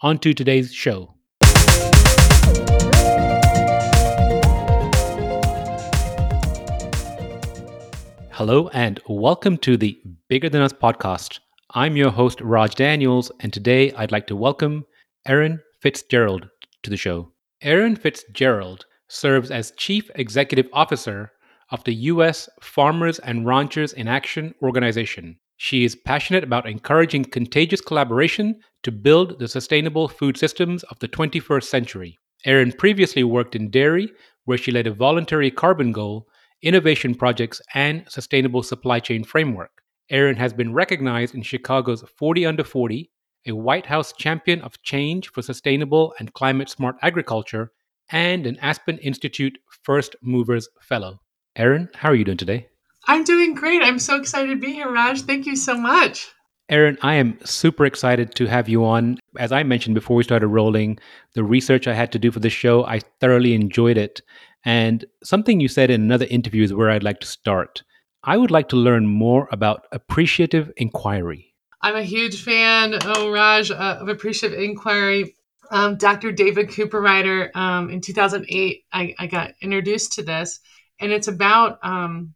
on to today's show. Hello, and welcome to the Bigger Than Us podcast. I'm your host, Raj Daniels, and today I'd like to welcome Erin Fitzgerald to the show. Erin Fitzgerald serves as Chief Executive Officer of the U.S. Farmers and Ranchers in Action organization. She is passionate about encouraging contagious collaboration to build the sustainable food systems of the 21st century. Erin previously worked in dairy, where she led a voluntary carbon goal, innovation projects, and sustainable supply chain framework. Erin has been recognized in Chicago's 40 Under 40, a White House champion of change for sustainable and climate smart agriculture, and an Aspen Institute First Movers Fellow. Erin, how are you doing today? I'm doing great. I'm so excited to be here, Raj. Thank you so much. Erin, I am super excited to have you on. As I mentioned before we started rolling, the research I had to do for this show, I thoroughly enjoyed it. And something you said in another interview is where I'd like to start. I would like to learn more about appreciative inquiry. I'm a huge fan, oh, Raj, uh, of appreciative inquiry. Um, Dr. David Cooperrider, um, in 2008, I, I, got introduced to this, and it's about um,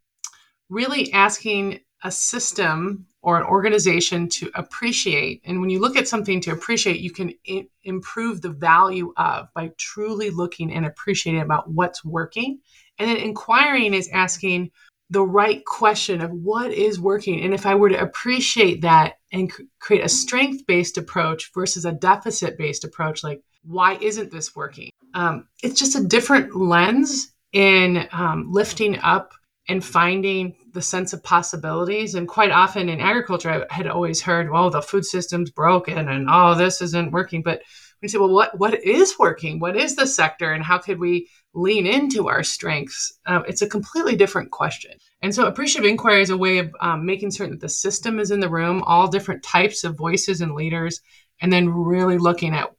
really asking a system or an organization to appreciate. And when you look at something to appreciate, you can I- improve the value of by truly looking and appreciating about what's working. And then inquiring is asking the right question of what is working. And if I were to appreciate that and c- create a strength based approach versus a deficit based approach, like, why isn't this working? Um, it's just a different lens in um, lifting up and finding the sense of possibilities. And quite often in agriculture, I had always heard, well, the food system's broken and oh, this isn't working. But we say, well, what, what is working? What is the sector? And how could we lean into our strengths? Uh, it's a completely different question. And so appreciative inquiry is a way of um, making certain that the system is in the room, all different types of voices and leaders, and then really looking at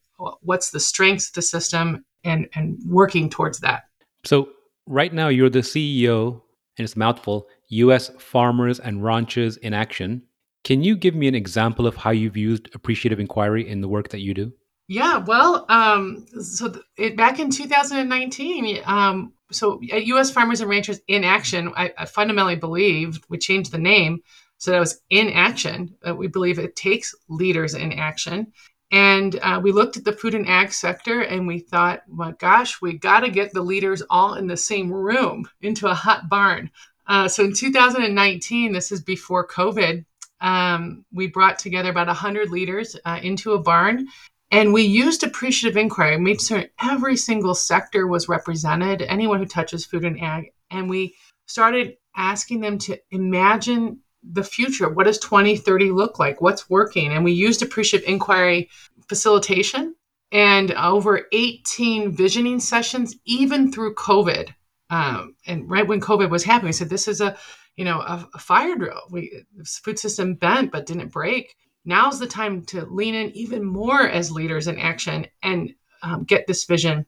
what's the strengths of the system and, and working towards that. So right now you're the CEO and it's mouthful, U.S. Farmers and Ranchers in Action. Can you give me an example of how you've used appreciative inquiry in the work that you do? Yeah, well, um, so it, back in 2019, um, so at U.S. Farmers and Ranchers in Action, I, I fundamentally believe we changed the name so that was in action. Uh, we believe it takes leaders in action. And uh, we looked at the food and ag sector and we thought, my gosh, we got to get the leaders all in the same room into a hot barn. Uh, so in 2019, this is before COVID, um, we brought together about 100 leaders uh, into a barn and we used appreciative inquiry, made sure every single sector was represented, anyone who touches food and ag. And we started asking them to imagine the future. What does 2030 look like? What's working? And we used appreciative inquiry facilitation and over 18 visioning sessions, even through COVID. Um, and right when COVID was happening, we said, this is a, you know, a, a fire drill. We, the food system bent, but didn't break. Now's the time to lean in even more as leaders in action and um, get this vision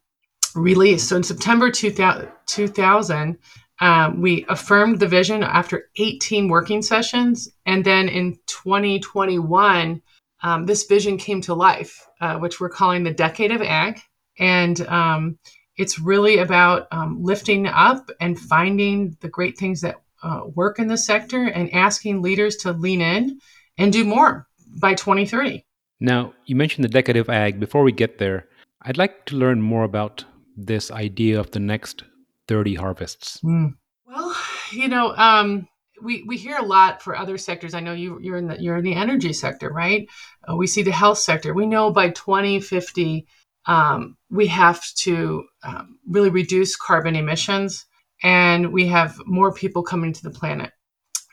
released. So in September 2000, 2000 um, we affirmed the vision after 18 working sessions. And then in 2021, um, this vision came to life, uh, which we're calling the Decade of Ag. And um, it's really about um, lifting up and finding the great things that uh, work in the sector and asking leaders to lean in and do more by 2030. Now, you mentioned the Decade of Ag. Before we get there, I'd like to learn more about this idea of the next 30 harvests? Mm. Well, you know, um, we, we hear a lot for other sectors. I know you, you're in the you're in the energy sector, right? Uh, we see the health sector. We know by 2050 um, we have to um, really reduce carbon emissions, and we have more people coming to the planet.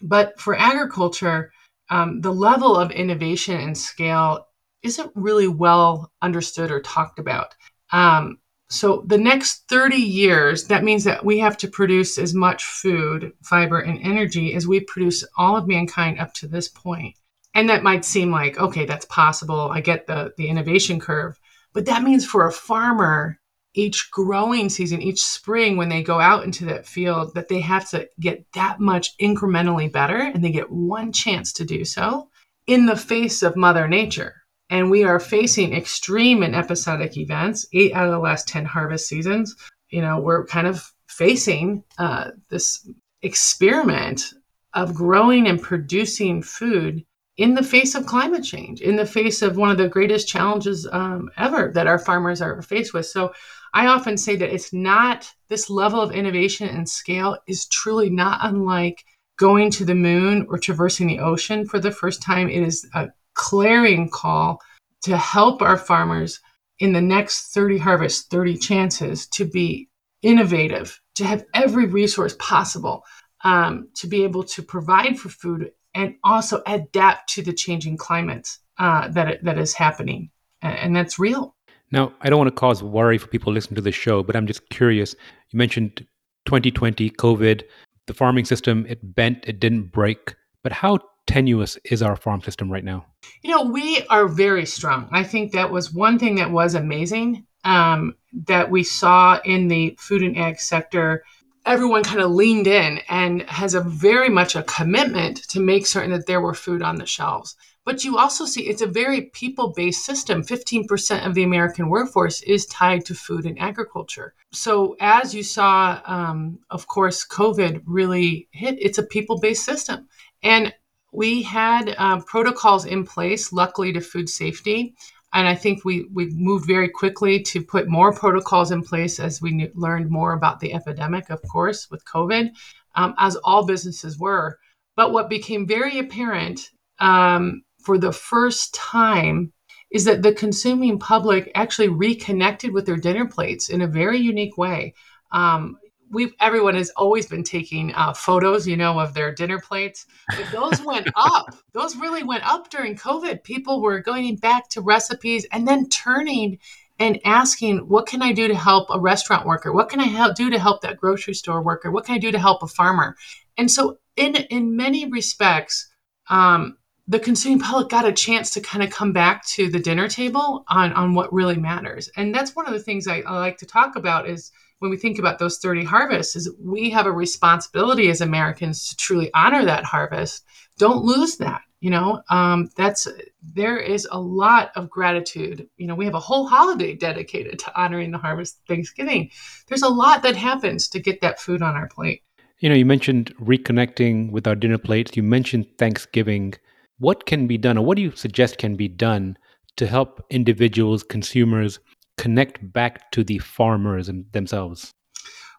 But for agriculture, um, the level of innovation and scale isn't really well understood or talked about. Um, so the next 30 years, that means that we have to produce as much food, fiber, and energy as we produce all of mankind up to this point. And that might seem like, okay, that's possible. I get the, the innovation curve. But that means for a farmer, each growing season, each spring, when they go out into that field, that they have to get that much incrementally better and they get one chance to do so in the face of Mother Nature. And we are facing extreme and episodic events, eight out of the last 10 harvest seasons. You know, we're kind of facing uh, this experiment of growing and producing food in the face of climate change, in the face of one of the greatest challenges um, ever that our farmers are faced with. So I often say that it's not this level of innovation and scale is truly not unlike going to the moon or traversing the ocean for the first time. It is a clarion call to help our farmers in the next 30 harvests, 30 chances to be innovative, to have every resource possible um, to be able to provide for food and also adapt to the changing climate uh, that, that is happening. And that's real. Now, I don't want to cause worry for people listening to the show, but I'm just curious. You mentioned 2020, COVID, the farming system, it bent, it didn't break. But how tenuous is our farm system right now? You know, we are very strong. I think that was one thing that was amazing um, that we saw in the food and ag sector everyone kind of leaned in and has a very much a commitment to make certain that there were food on the shelves. But you also see it's a very people based system. 15% of the American workforce is tied to food and agriculture. So, as you saw, um, of course, COVID really hit, it's a people based system. And we had um, protocols in place, luckily, to food safety. And I think we, we moved very quickly to put more protocols in place as we knew, learned more about the epidemic, of course, with COVID, um, as all businesses were. But what became very apparent um, for the first time is that the consuming public actually reconnected with their dinner plates in a very unique way. Um, we everyone has always been taking uh, photos, you know, of their dinner plates. But those went up. Those really went up during COVID. People were going back to recipes and then turning and asking, "What can I do to help a restaurant worker? What can I help, do to help that grocery store worker? What can I do to help a farmer?" And so, in in many respects, um, the consuming public got a chance to kind of come back to the dinner table on on what really matters. And that's one of the things I, I like to talk about is when we think about those 30 harvests is we have a responsibility as Americans to truly honor that harvest. Don't lose that. You know, um, that's there is a lot of gratitude. You know, we have a whole holiday dedicated to honoring the harvest Thanksgiving. There's a lot that happens to get that food on our plate. You know, you mentioned reconnecting with our dinner plates. You mentioned Thanksgiving. What can be done, or what do you suggest can be done to help individuals, consumers connect back to the farmers themselves?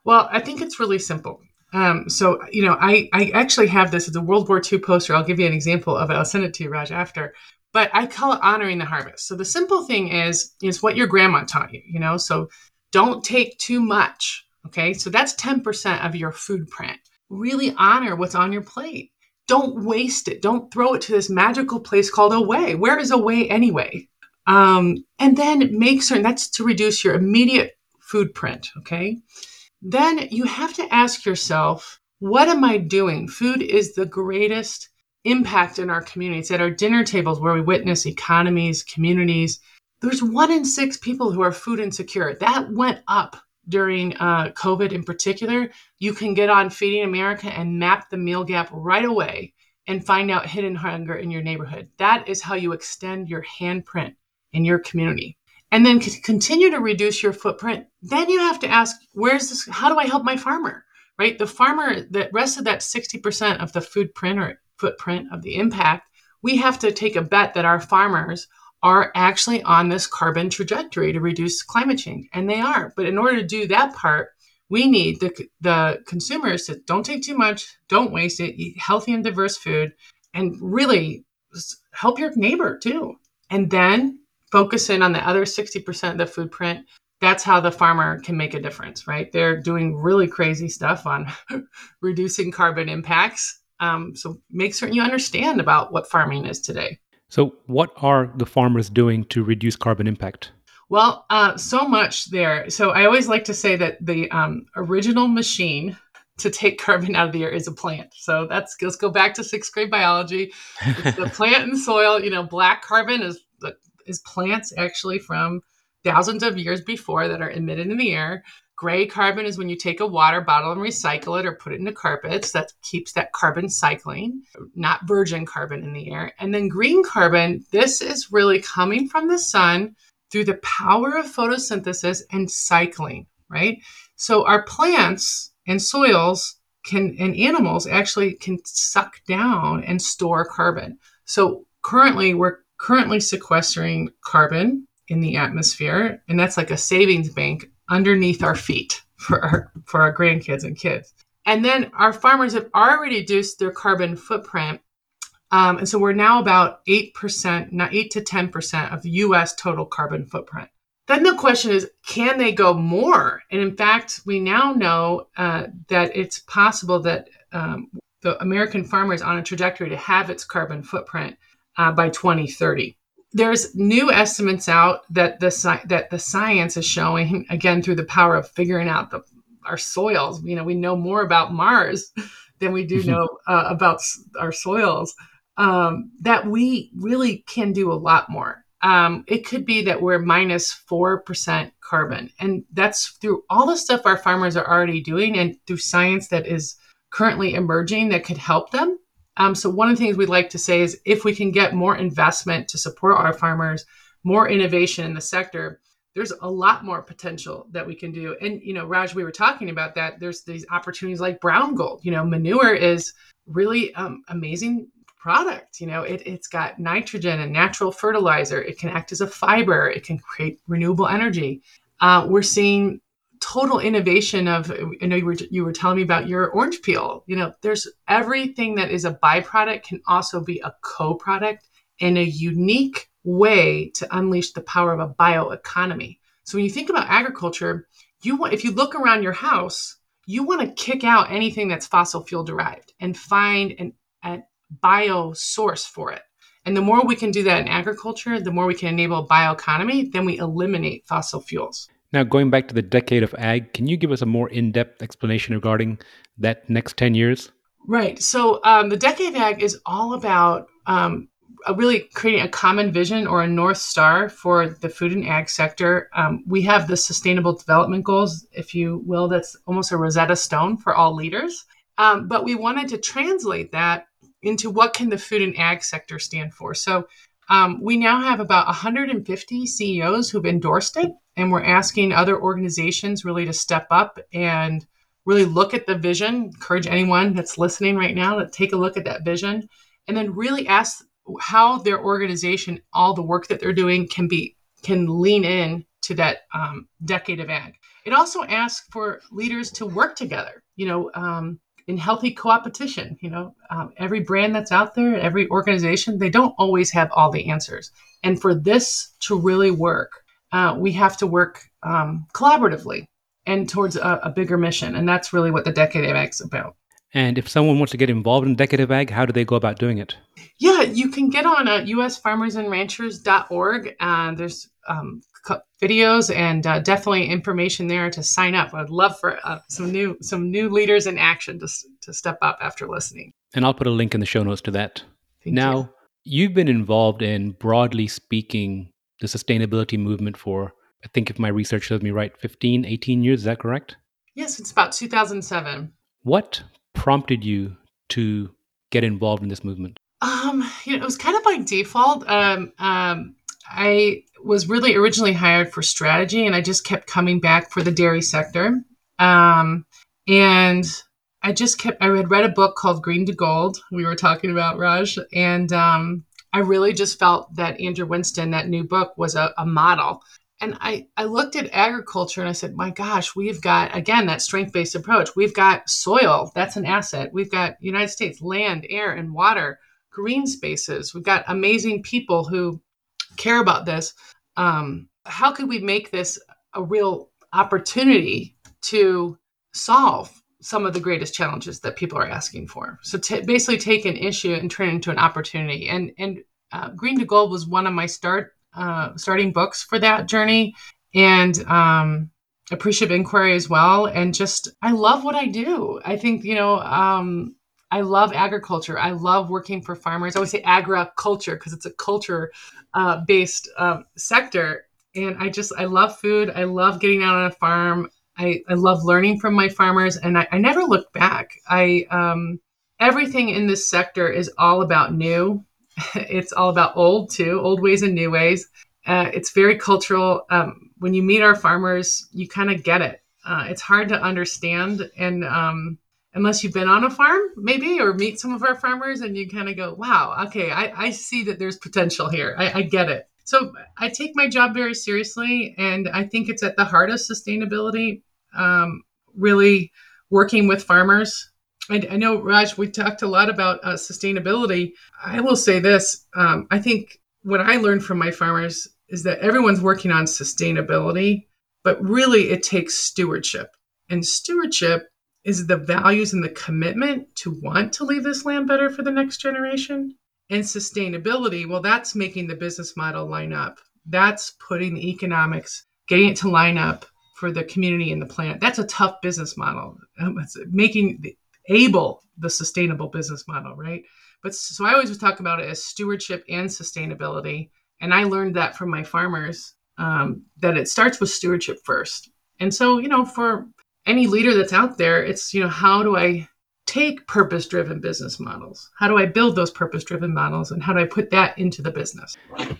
Well, I think it's really simple. Um, so, you know, I, I actually have this as a World War II poster. I'll give you an example of it. I'll send it to you, Raj, after. But I call it honoring the harvest. So the simple thing is, is what your grandma taught you, you know? So don't take too much. Okay. So that's 10% of your food print. Really honor what's on your plate. Don't waste it. Don't throw it to this magical place called away. Where is away anyway? Um, and then make certain that's to reduce your immediate food print. Okay. Then you have to ask yourself, what am I doing? Food is the greatest impact in our communities. At our dinner tables, where we witness economies, communities, there's one in six people who are food insecure. That went up during uh, COVID in particular. You can get on Feeding America and map the meal gap right away and find out hidden hunger in your neighborhood. That is how you extend your handprint in your community. And then continue to reduce your footprint. Then you have to ask where's this how do i help my farmer right? The farmer the rest of that 60% of the footprint or footprint of the impact we have to take a bet that our farmers are actually on this carbon trajectory to reduce climate change. And they are. But in order to do that part we need the, the consumers to don't take too much don't waste it eat healthy and diverse food and really help your neighbor too. And then focus in on the other 60% of the food print that's how the farmer can make a difference right they're doing really crazy stuff on reducing carbon impacts um, so make certain you understand about what farming is today So, what are the farmers doing to reduce carbon impact? Well, uh, so much there. So, I always like to say that the um, original machine to take carbon out of the air is a plant. So that's let's go back to sixth grade biology. It's the plant and soil. You know, black carbon is is plants actually from thousands of years before that are emitted in the air. Gray carbon is when you take a water bottle and recycle it or put it into carpets. That keeps that carbon cycling, not virgin carbon in the air. And then green carbon, this is really coming from the sun through the power of photosynthesis and cycling, right? So our plants and soils can and animals actually can suck down and store carbon. So currently we're currently sequestering carbon in the atmosphere and that's like a savings bank underneath our feet for our for our grandkids and kids. And then our farmers have already reduced their carbon footprint. Um, and so we're now about 8%, not 8 to 10% of the US total carbon footprint. Then the question is, can they go more? And in fact, we now know uh, that it's possible that um, the American farmer is on a trajectory to have its carbon footprint uh, by 2030. There's new estimates out that the that the science is showing again through the power of figuring out the, our soils. You know, we know more about Mars than we do know uh, about our soils. Um, that we really can do a lot more um, it could be that we're minus 4% carbon. And that's through all the stuff our farmers are already doing and through science that is currently emerging that could help them. Um, so, one of the things we'd like to say is if we can get more investment to support our farmers, more innovation in the sector, there's a lot more potential that we can do. And, you know, Raj, we were talking about that. There's these opportunities like brown gold. You know, manure is really um, amazing product. You know, it, it's got nitrogen and natural fertilizer. It can act as a fiber. It can create renewable energy. Uh, we're seeing total innovation of i know you were, you were telling me about your orange peel you know there's everything that is a byproduct can also be a co-product in a unique way to unleash the power of a bioeconomy so when you think about agriculture you want if you look around your house you want to kick out anything that's fossil fuel derived and find an, an bio source for it. And the more we can do that in agriculture, the more we can enable bioeconomy, then we eliminate fossil fuels. Now, going back to the decade of ag, can you give us a more in depth explanation regarding that next 10 years? Right. So, um, the decade of ag is all about um, really creating a common vision or a North Star for the food and ag sector. Um, we have the Sustainable Development Goals, if you will, that's almost a Rosetta Stone for all leaders. Um, but we wanted to translate that into what can the food and ag sector stand for. So um, we now have about 150 CEOs who've endorsed it, and we're asking other organizations really to step up and really look at the vision. Encourage anyone that's listening right now to take a look at that vision, and then really ask how their organization, all the work that they're doing, can be can lean in to that um, decade of ag. It also asks for leaders to work together. You know, um, in healthy co-opetition. You know, um, every brand that's out there, every organization, they don't always have all the answers. And for this to really work, uh, we have to work um, collaboratively and towards a, a, bigger mission. And that's really what the Decade of Ag is about. And if someone wants to get involved in Decade of Ag, how do they go about doing it? Yeah, you can get on uh, usfarmersandranchers.org. Uh, there's um, videos and uh, definitely information there to sign up. I'd love for uh, some new some new leaders in action to to step up after listening. And I'll put a link in the show notes to that. Thank now, you. you've been involved in broadly speaking the sustainability movement for I think if my research shows me right 15 18 years is that correct? Yes, it's about 2007. What prompted you to get involved in this movement? Um, you know, it was kind of by default. Um, um, I was really originally hired for strategy, and I just kept coming back for the dairy sector. Um, and I just kept. I had read a book called Green to Gold. We were talking about Raj, and um, I really just felt that Andrew Winston, that new book, was a, a model. And I, I looked at agriculture and I said, my gosh, we've got, again, that strength based approach. We've got soil, that's an asset. We've got United States land, air, and water, green spaces. We've got amazing people who care about this, um, how could we make this a real opportunity to solve some of the greatest challenges that people are asking for? So to basically take an issue and turn it into an opportunity. And and uh, Green to Gold was one of my start uh, starting books for that journey, and um, Appreciative Inquiry as well. And just I love what I do. I think you know. Um, I love agriculture. I love working for farmers. I always say agriculture because it's a culture uh, based um, sector. And I just, I love food. I love getting out on a farm. I, I love learning from my farmers and I, I never look back. I, um, everything in this sector is all about new. it's all about old too, old ways and new ways. Uh, it's very cultural. Um, when you meet our farmers, you kind of get it. Uh, it's hard to understand, and um, unless you've been on a farm, maybe, or meet some of our farmers, and you kind of go, "Wow, okay, I, I, see that there's potential here. I, I get it." So I take my job very seriously, and I think it's at the heart of sustainability. Um, really working with farmers I, I know, Raj, we talked a lot about uh, sustainability. I will say this um, I think what I learned from my farmers is that everyone's working on sustainability, but really it takes stewardship. And stewardship is the values and the commitment to want to leave this land better for the next generation. And sustainability, well, that's making the business model line up. That's putting the economics, getting it to line up for the community and the planet. That's a tough business model. Um, it's making able the sustainable business model, right? But so I always talk about it as stewardship and sustainability. And I learned that from my farmers um, that it starts with stewardship first. And so, you know, for any leader that's out there, it's, you know, how do I take purpose driven business models? How do I build those purpose driven models and how do I put that into the business?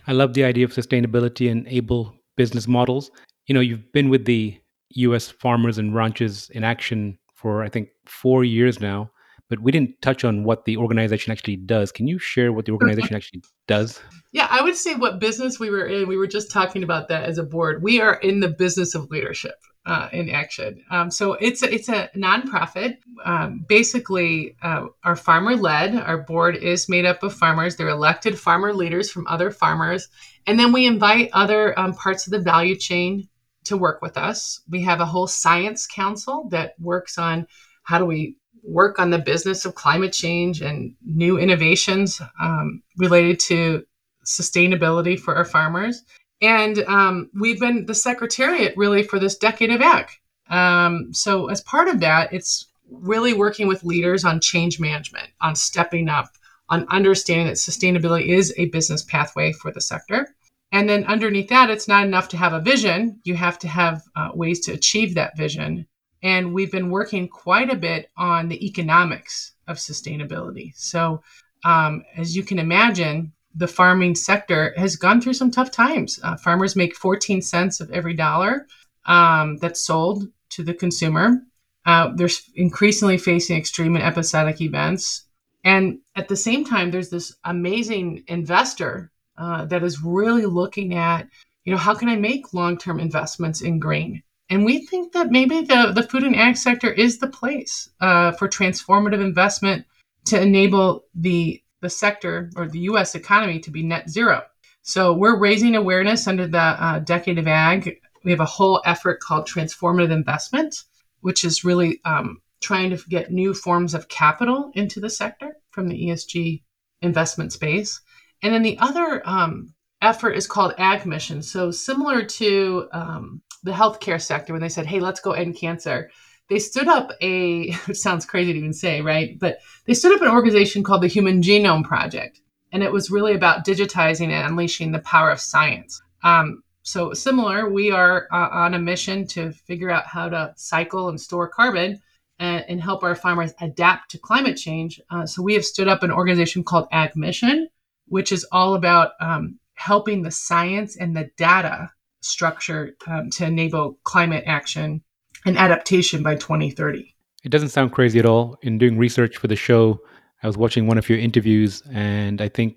I love the idea of sustainability and able business models. You know, you've been with the US Farmers and Ranchers in Action for I think four years now, but we didn't touch on what the organization actually does. Can you share what the organization actually does? Yeah, I would say what business we were in. We were just talking about that as a board. We are in the business of leadership uh, in action. Um, so it's a, it's a nonprofit. Um, basically, uh, our farmer led. Our board is made up of farmers. They're elected farmer leaders from other farmers, and then we invite other um, parts of the value chain to work with us. We have a whole science council that works on how do we work on the business of climate change and new innovations um, related to sustainability for our farmers. And um, we've been the secretariat really for this decade of ag. Um, so, as part of that, it's really working with leaders on change management, on stepping up, on understanding that sustainability is a business pathway for the sector. And then underneath that, it's not enough to have a vision. You have to have uh, ways to achieve that vision. And we've been working quite a bit on the economics of sustainability. So, um, as you can imagine, the farming sector has gone through some tough times. Uh, farmers make 14 cents of every dollar um, that's sold to the consumer. Uh, they're increasingly facing extreme and episodic events. And at the same time, there's this amazing investor uh, that is really looking at, you know, how can I make long-term investments in grain? And we think that maybe the, the food and ag sector is the place uh, for transformative investment to enable the, the sector or the US economy to be net zero. So we're raising awareness under the uh, Decade of Ag. We have a whole effort called Transformative Investment, which is really um, trying to get new forms of capital into the sector from the ESG investment space. And then the other um, effort is called Ag Mission. So similar to um, the healthcare sector, when they said, "Hey, let's go end cancer," they stood up a. It sounds crazy to even say, right? But they stood up an organization called the Human Genome Project, and it was really about digitizing and unleashing the power of science. Um, so similar, we are uh, on a mission to figure out how to cycle and store carbon and, and help our farmers adapt to climate change. Uh, so we have stood up an organization called Ag Mission which is all about um, helping the science and the data structure um, to enable climate action and adaptation by 2030. It doesn't sound crazy at all. In doing research for the show, I was watching one of your interviews, and I think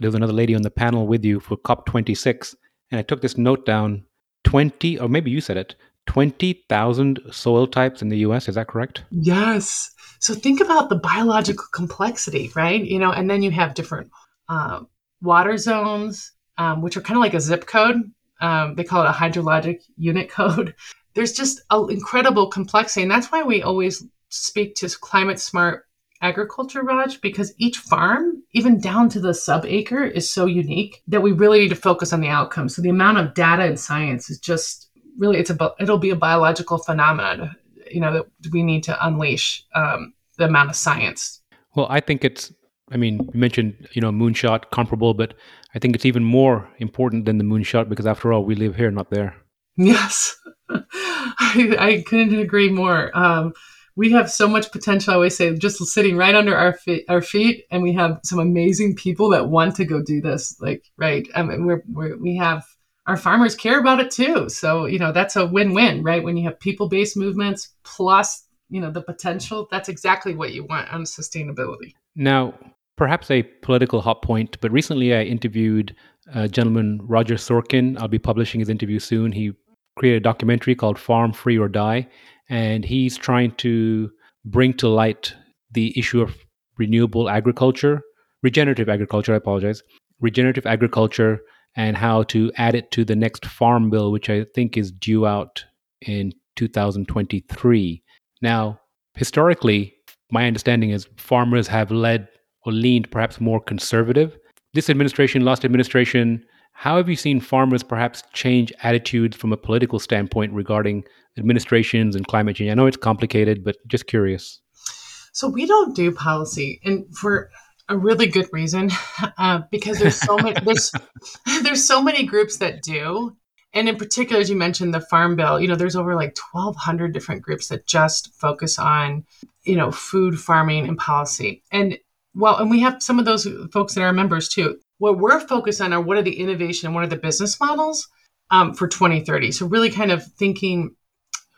there was another lady on the panel with you for COP26. And I took this note down 20, or maybe you said it, 20,000 soil types in the US. Is that correct? Yes. So think about the biological complexity, right? You know, and then you have different um, water zones, um, which are kind of like a zip code. Um, they call it a hydrologic unit code. There's just an incredible complexity. And that's why we always speak to climate smart agriculture, Raj, because each farm, even down to the sub acre, is so unique that we really need to focus on the outcomes. So the amount of data and science is just really it's about it'll be a biological phenomenon. You know that we need to unleash um, the amount of science. Well, I think it's. I mean, you mentioned you know moonshot comparable, but I think it's even more important than the moonshot because after all, we live here, not there. Yes, I, I, couldn't agree more. Um, we have so much potential. I always say, just sitting right under our feet, our feet, and we have some amazing people that want to go do this. Like, right? I mean, we're, we're we have our farmers care about it too. So you know, that's a win-win, right? When you have people-based movements plus you know the potential, that's exactly what you want on sustainability. Now, perhaps a political hot point, but recently I interviewed a gentleman, Roger Sorkin. I'll be publishing his interview soon. He created a documentary called Farm Free or Die, and he's trying to bring to light the issue of renewable agriculture, regenerative agriculture, I apologize, regenerative agriculture, and how to add it to the next farm bill, which I think is due out in 2023. Now, historically, my understanding is farmers have led or leaned perhaps more conservative. This administration, last administration, how have you seen farmers perhaps change attitudes from a political standpoint regarding administrations and climate change? I know it's complicated, but just curious. So we don't do policy, and for a really good reason, uh, because there's so many there's there's so many groups that do, and in particular, as you mentioned, the Farm Bill. You know, there's over like 1,200 different groups that just focus on you know food farming and policy, and well, and we have some of those folks that are members too. What we're focused on are what are the innovation and what are the business models um, for 2030. So really kind of thinking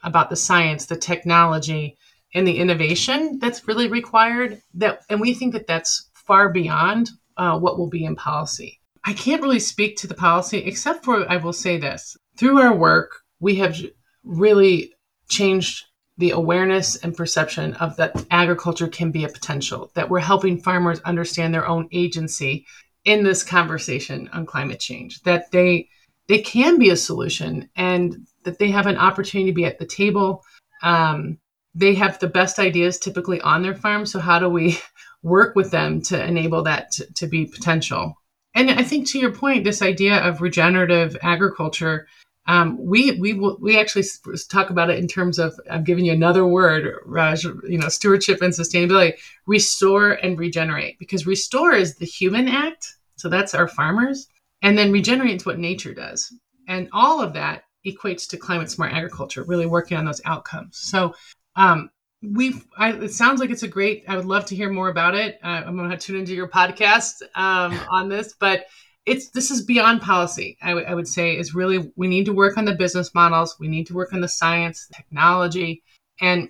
about the science, the technology, and the innovation that's really required. That and we think that that's far beyond uh, what will be in policy. I can't really speak to the policy except for I will say this: through our work, we have really changed the awareness and perception of that agriculture can be a potential, that we're helping farmers understand their own agency in this conversation on climate change, that they they can be a solution and that they have an opportunity to be at the table. Um, they have the best ideas typically on their farm. So how do we work with them to enable that to, to be potential? And I think to your point, this idea of regenerative agriculture um, we we we actually talk about it in terms of I'm giving you another word, Raj. You know, stewardship and sustainability. Restore and regenerate, because restore is the human act, so that's our farmers, and then regenerate is what nature does, and all of that equates to climate smart agriculture. Really working on those outcomes. So. Um, I, it sounds like it's a great i would love to hear more about it uh, i'm going to tune into your podcast um, on this but it's this is beyond policy. I, w- I would say is really we need to work on the business models. We need to work on the science, technology, and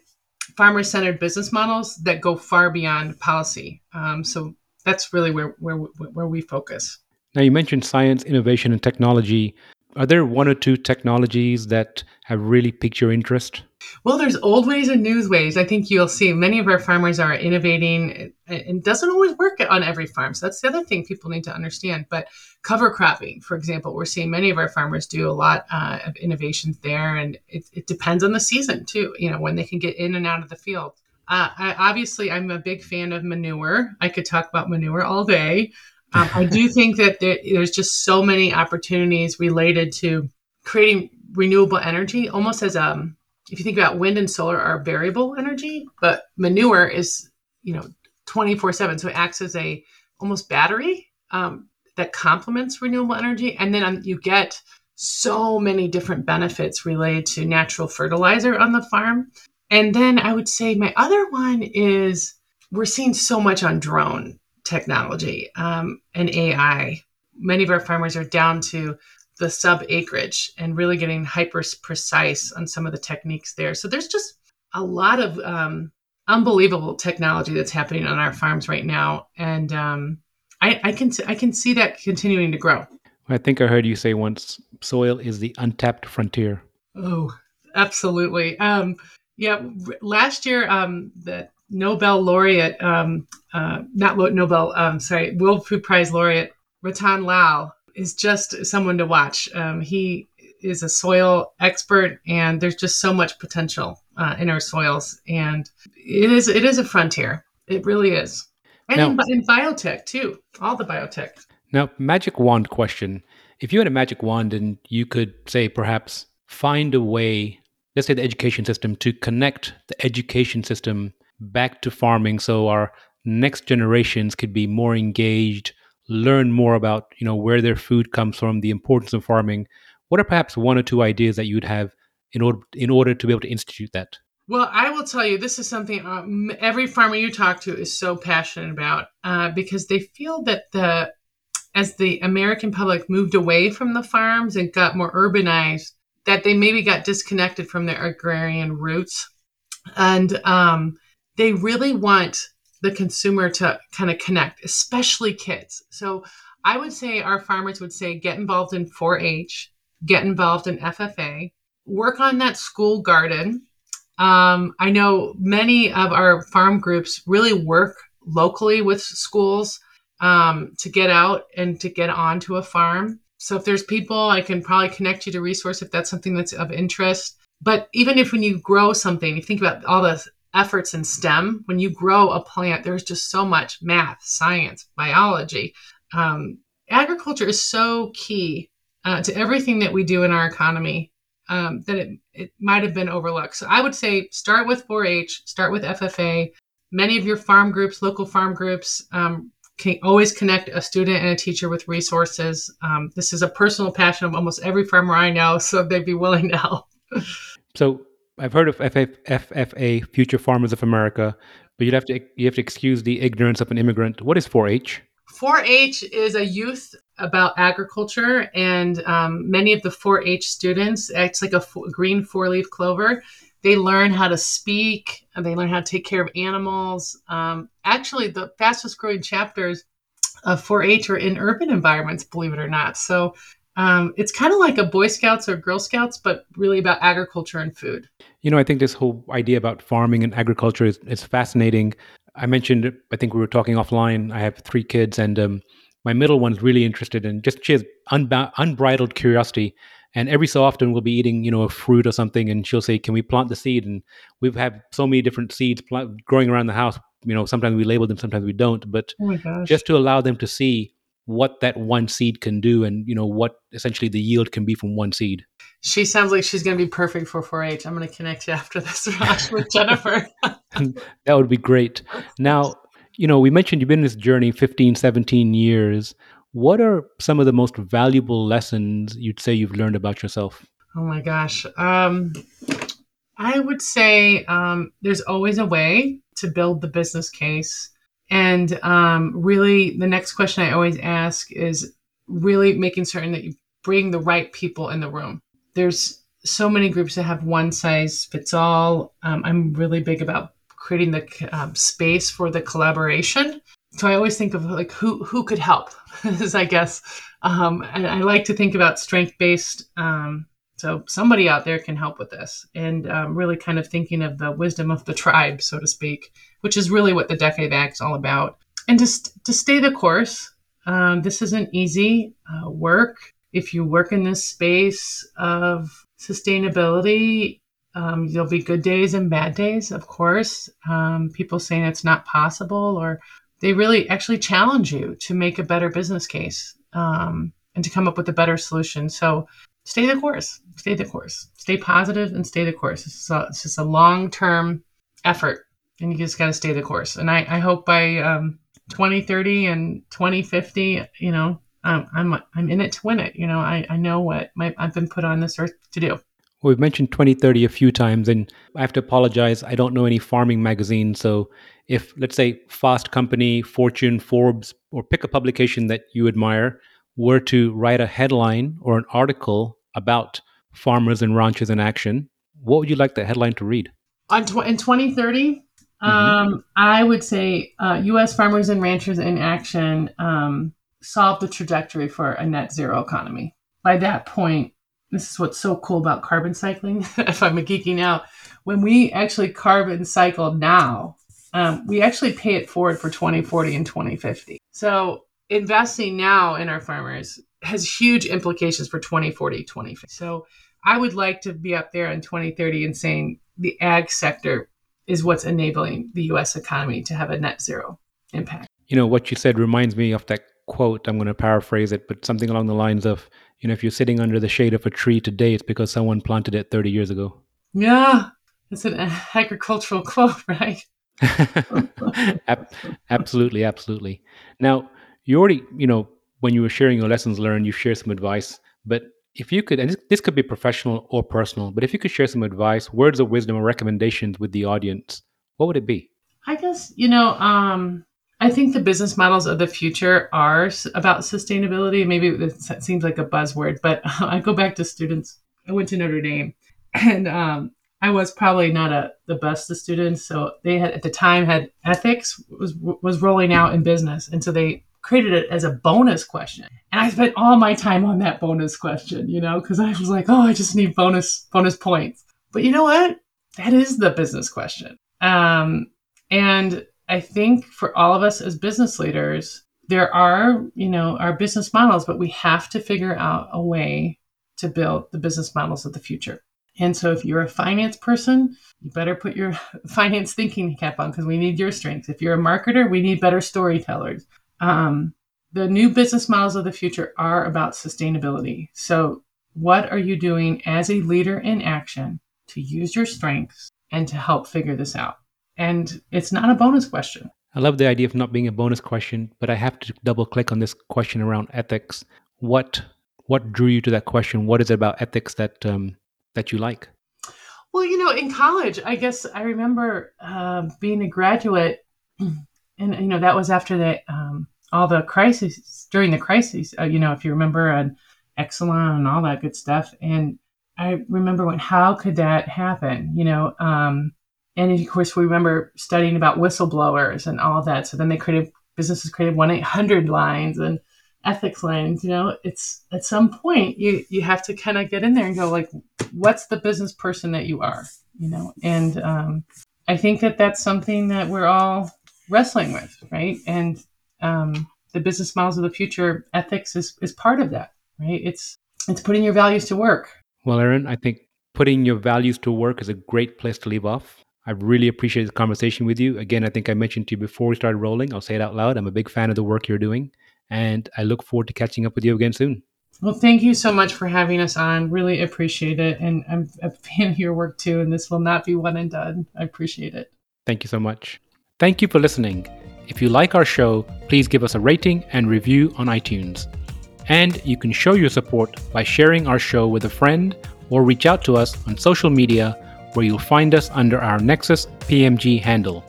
farmer centered business models that go far beyond policy. Um, so that's really where where where we focus. Now you mentioned science, innovation, and technology. Are there one or two technologies that have really piqued your interest? Well, there's old ways and new ways. I think you'll see many of our farmers are innovating. It doesn't always work on every farm. So that's the other thing people need to understand. But cover cropping, for example, we're seeing many of our farmers do a lot uh, of innovations there. And it, it, depends on the season too, you know, when they can get in and out of the field. Uh, I, obviously, I'm a big fan of manure. I could talk about manure all day. Um, I do think that there, there's just so many opportunities related to creating renewable energy almost as a um, if you think about wind and solar are variable energy, but manure is, you know, 24 seven. So it acts as a almost battery um, that complements renewable energy. And then um, you get so many different benefits related to natural fertilizer on the farm. And then I would say my other one is we're seeing so much on drone technology um, and AI. Many of our farmers are down to the sub acreage and really getting hyper precise on some of the techniques there. So there's just a lot of um, unbelievable technology that's happening on our farms right now, and um, I, I, can I can see that continuing to grow. I think I heard you say once, soil is the untapped frontier. Oh, absolutely. Um, yeah, last year um, the Nobel laureate, um, uh, not Nobel, um, sorry, World Food Prize laureate Rattan Lal is just someone to watch. Um, he is a soil expert, and there's just so much potential uh, in our soils, and it is it is a frontier. It really is. And now, in, in biotech too, all the biotech. Now, magic wand question. If you had a magic wand and you could say perhaps find a way, let's say the education system, to connect the education system back to farming so our next generations could be more engaged, learn more about, you know, where their food comes from, the importance of farming. What are perhaps one or two ideas that you'd have in order in order to be able to institute that? Well, I will tell you, this is something um, every farmer you talk to is so passionate about uh, because they feel that the as the American public moved away from the farms and got more urbanized, that they maybe got disconnected from their agrarian roots, and um, they really want the consumer to kind of connect, especially kids. So I would say our farmers would say get involved in 4-H, get involved in FFA, work on that school garden um, I know many of our farm groups really work locally with schools um, to get out and to get onto a farm. So if there's people, I can probably connect you to resource if that's something that's of interest. But even if when you grow something, you think about all the efforts in STEM, when you grow a plant, there's just so much math, science, biology. Um, agriculture is so key uh, to everything that we do in our economy um, that it, it might have been overlooked. So I would say start with 4 H, start with FFA. Many of your farm groups, local farm groups, um, can always connect a student and a teacher with resources. Um, this is a personal passion of almost every farmer I know, so they'd be willing to help. so I've heard of FFA, Future Farmers of America, but you'd have to you have to excuse the ignorance of an immigrant. What is 4-H? 4-H is a youth about agriculture, and um, many of the 4-H students, it's like a green four-leaf clover. They learn how to speak, and they learn how to take care of animals. Um, actually, the fastest growing chapters of 4-H are in urban environments, believe it or not. So um, it's kind of like a Boy Scouts or Girl Scouts, but really about agriculture and food. You know, I think this whole idea about farming and agriculture is, is fascinating. I mentioned, I think we were talking offline. I have three kids, and um, my middle one's really interested in just she has unba- unbridled curiosity. And every so often, we'll be eating, you know, a fruit or something, and she'll say, "Can we plant the seed?" And we've had so many different seeds plant- growing around the house. You know, sometimes we label them, sometimes we don't. But oh just to allow them to see what that one seed can do, and you know what essentially the yield can be from one seed. She sounds like she's going to be perfect for 4-H. I'm going to connect you after this, Raj, with Jennifer. that would be great. Now, you know, we mentioned you've been in this journey 15, 17 years. What are some of the most valuable lessons you'd say you've learned about yourself? Oh my gosh. Um, I would say um, there's always a way to build the business case. And um, really, the next question I always ask is really making certain that you bring the right people in the room. There's so many groups that have one size fits all. Um, I'm really big about creating the um, space for the collaboration. So I always think of like who who could help, is I guess. Um, and I like to think about strength based. Um, so somebody out there can help with this, and um, really kind of thinking of the wisdom of the tribe, so to speak, which is really what the Decade Act is all about. And just to stay the course. Um, this isn't easy uh, work. If you work in this space of sustainability, um, there'll be good days and bad days, of course. Um, people saying it's not possible, or they really actually challenge you to make a better business case um, and to come up with a better solution. So stay the course, stay the course, stay positive and stay the course. It's, a, a long term effort, and you just got to stay the course. And I, I hope by um, 2030 and 2050, you know, I'm, I'm, I'm in it to win it. You know, I, I know what my, I've been put on this earth to do. Well, We've mentioned 2030 a few times, and I have to apologize. I don't know any farming magazines. So, if, let's say, Fast Company, Fortune, Forbes, or pick a publication that you admire, were to write a headline or an article about farmers and ranchers in action, what would you like the headline to read? On tw- in 2030, mm-hmm. um, I would say uh, U.S. farmers and ranchers in action um, solve the trajectory for a net zero economy. By that point, this is what's so cool about carbon cycling. if I'm geeking out, when we actually carbon cycle now, um, we actually pay it forward for 2040 and 2050. So investing now in our farmers has huge implications for 2040, 2050. So I would like to be up there in 2030 and saying the ag sector is what's enabling the U.S. economy to have a net zero impact. You know, what you said reminds me of that quote. I'm going to paraphrase it, but something along the lines of, you know, if you're sitting under the shade of a tree today, it's because someone planted it 30 years ago. Yeah, it's an agricultural quote, right? absolutely, absolutely. Now, you already, you know, when you were sharing your lessons learned, you shared some advice. But if you could, and this, this could be professional or personal, but if you could share some advice, words of wisdom, or recommendations with the audience, what would it be? I guess, you know, um, I think the business models of the future are about sustainability. Maybe it seems like a buzzword, but I go back to students. I went to Notre Dame, and um, I was probably not a the best of students. So they had at the time had ethics was was rolling out in business, and so they created it as a bonus question. And I spent all my time on that bonus question, you know, because I was like, oh, I just need bonus bonus points. But you know what? That is the business question. Um, and I think for all of us as business leaders, there are, you know, our business models, but we have to figure out a way to build the business models of the future. And so if you're a finance person, you better put your finance thinking cap on because we need your strengths. If you're a marketer, we need better storytellers. Um, the new business models of the future are about sustainability. So, what are you doing as a leader in action to use your strengths and to help figure this out? And it's not a bonus question. I love the idea of not being a bonus question, but I have to double click on this question around ethics. What what drew you to that question? What is it about ethics that um, that you like? Well, you know, in college, I guess I remember uh, being a graduate, and you know that was after the um, all the crises during the crises. Uh, you know, if you remember, and Exelon and all that good stuff. And I remember when, how could that happen? You know, um, and of course we remember studying about whistleblowers and all that. So then they created businesses created one eight hundred lines and ethics lines you know it's at some point you you have to kind of get in there and go like what's the business person that you are you know and um, i think that that's something that we're all wrestling with right and um, the business models of the future ethics is, is part of that right it's it's putting your values to work well Erin, i think putting your values to work is a great place to leave off I really appreciate the conversation with you. Again, I think I mentioned to you before we started rolling. I'll say it out loud. I'm a big fan of the work you're doing. And I look forward to catching up with you again soon. Well, thank you so much for having us on. Really appreciate it. And I'm a fan of your work too. And this will not be one and done. I appreciate it. Thank you so much. Thank you for listening. If you like our show, please give us a rating and review on iTunes. And you can show your support by sharing our show with a friend or reach out to us on social media where you'll find us under our Nexus PMG handle.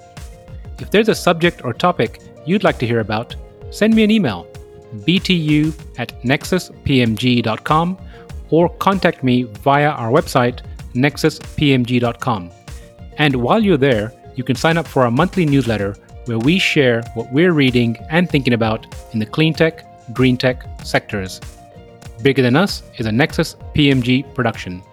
If there's a subject or topic you'd like to hear about, send me an email btu at nexuspmg.com or contact me via our website nexuspmg.com. And while you're there, you can sign up for our monthly newsletter where we share what we're reading and thinking about in the clean tech, green tech sectors. Bigger Than Us is a Nexus PMG production.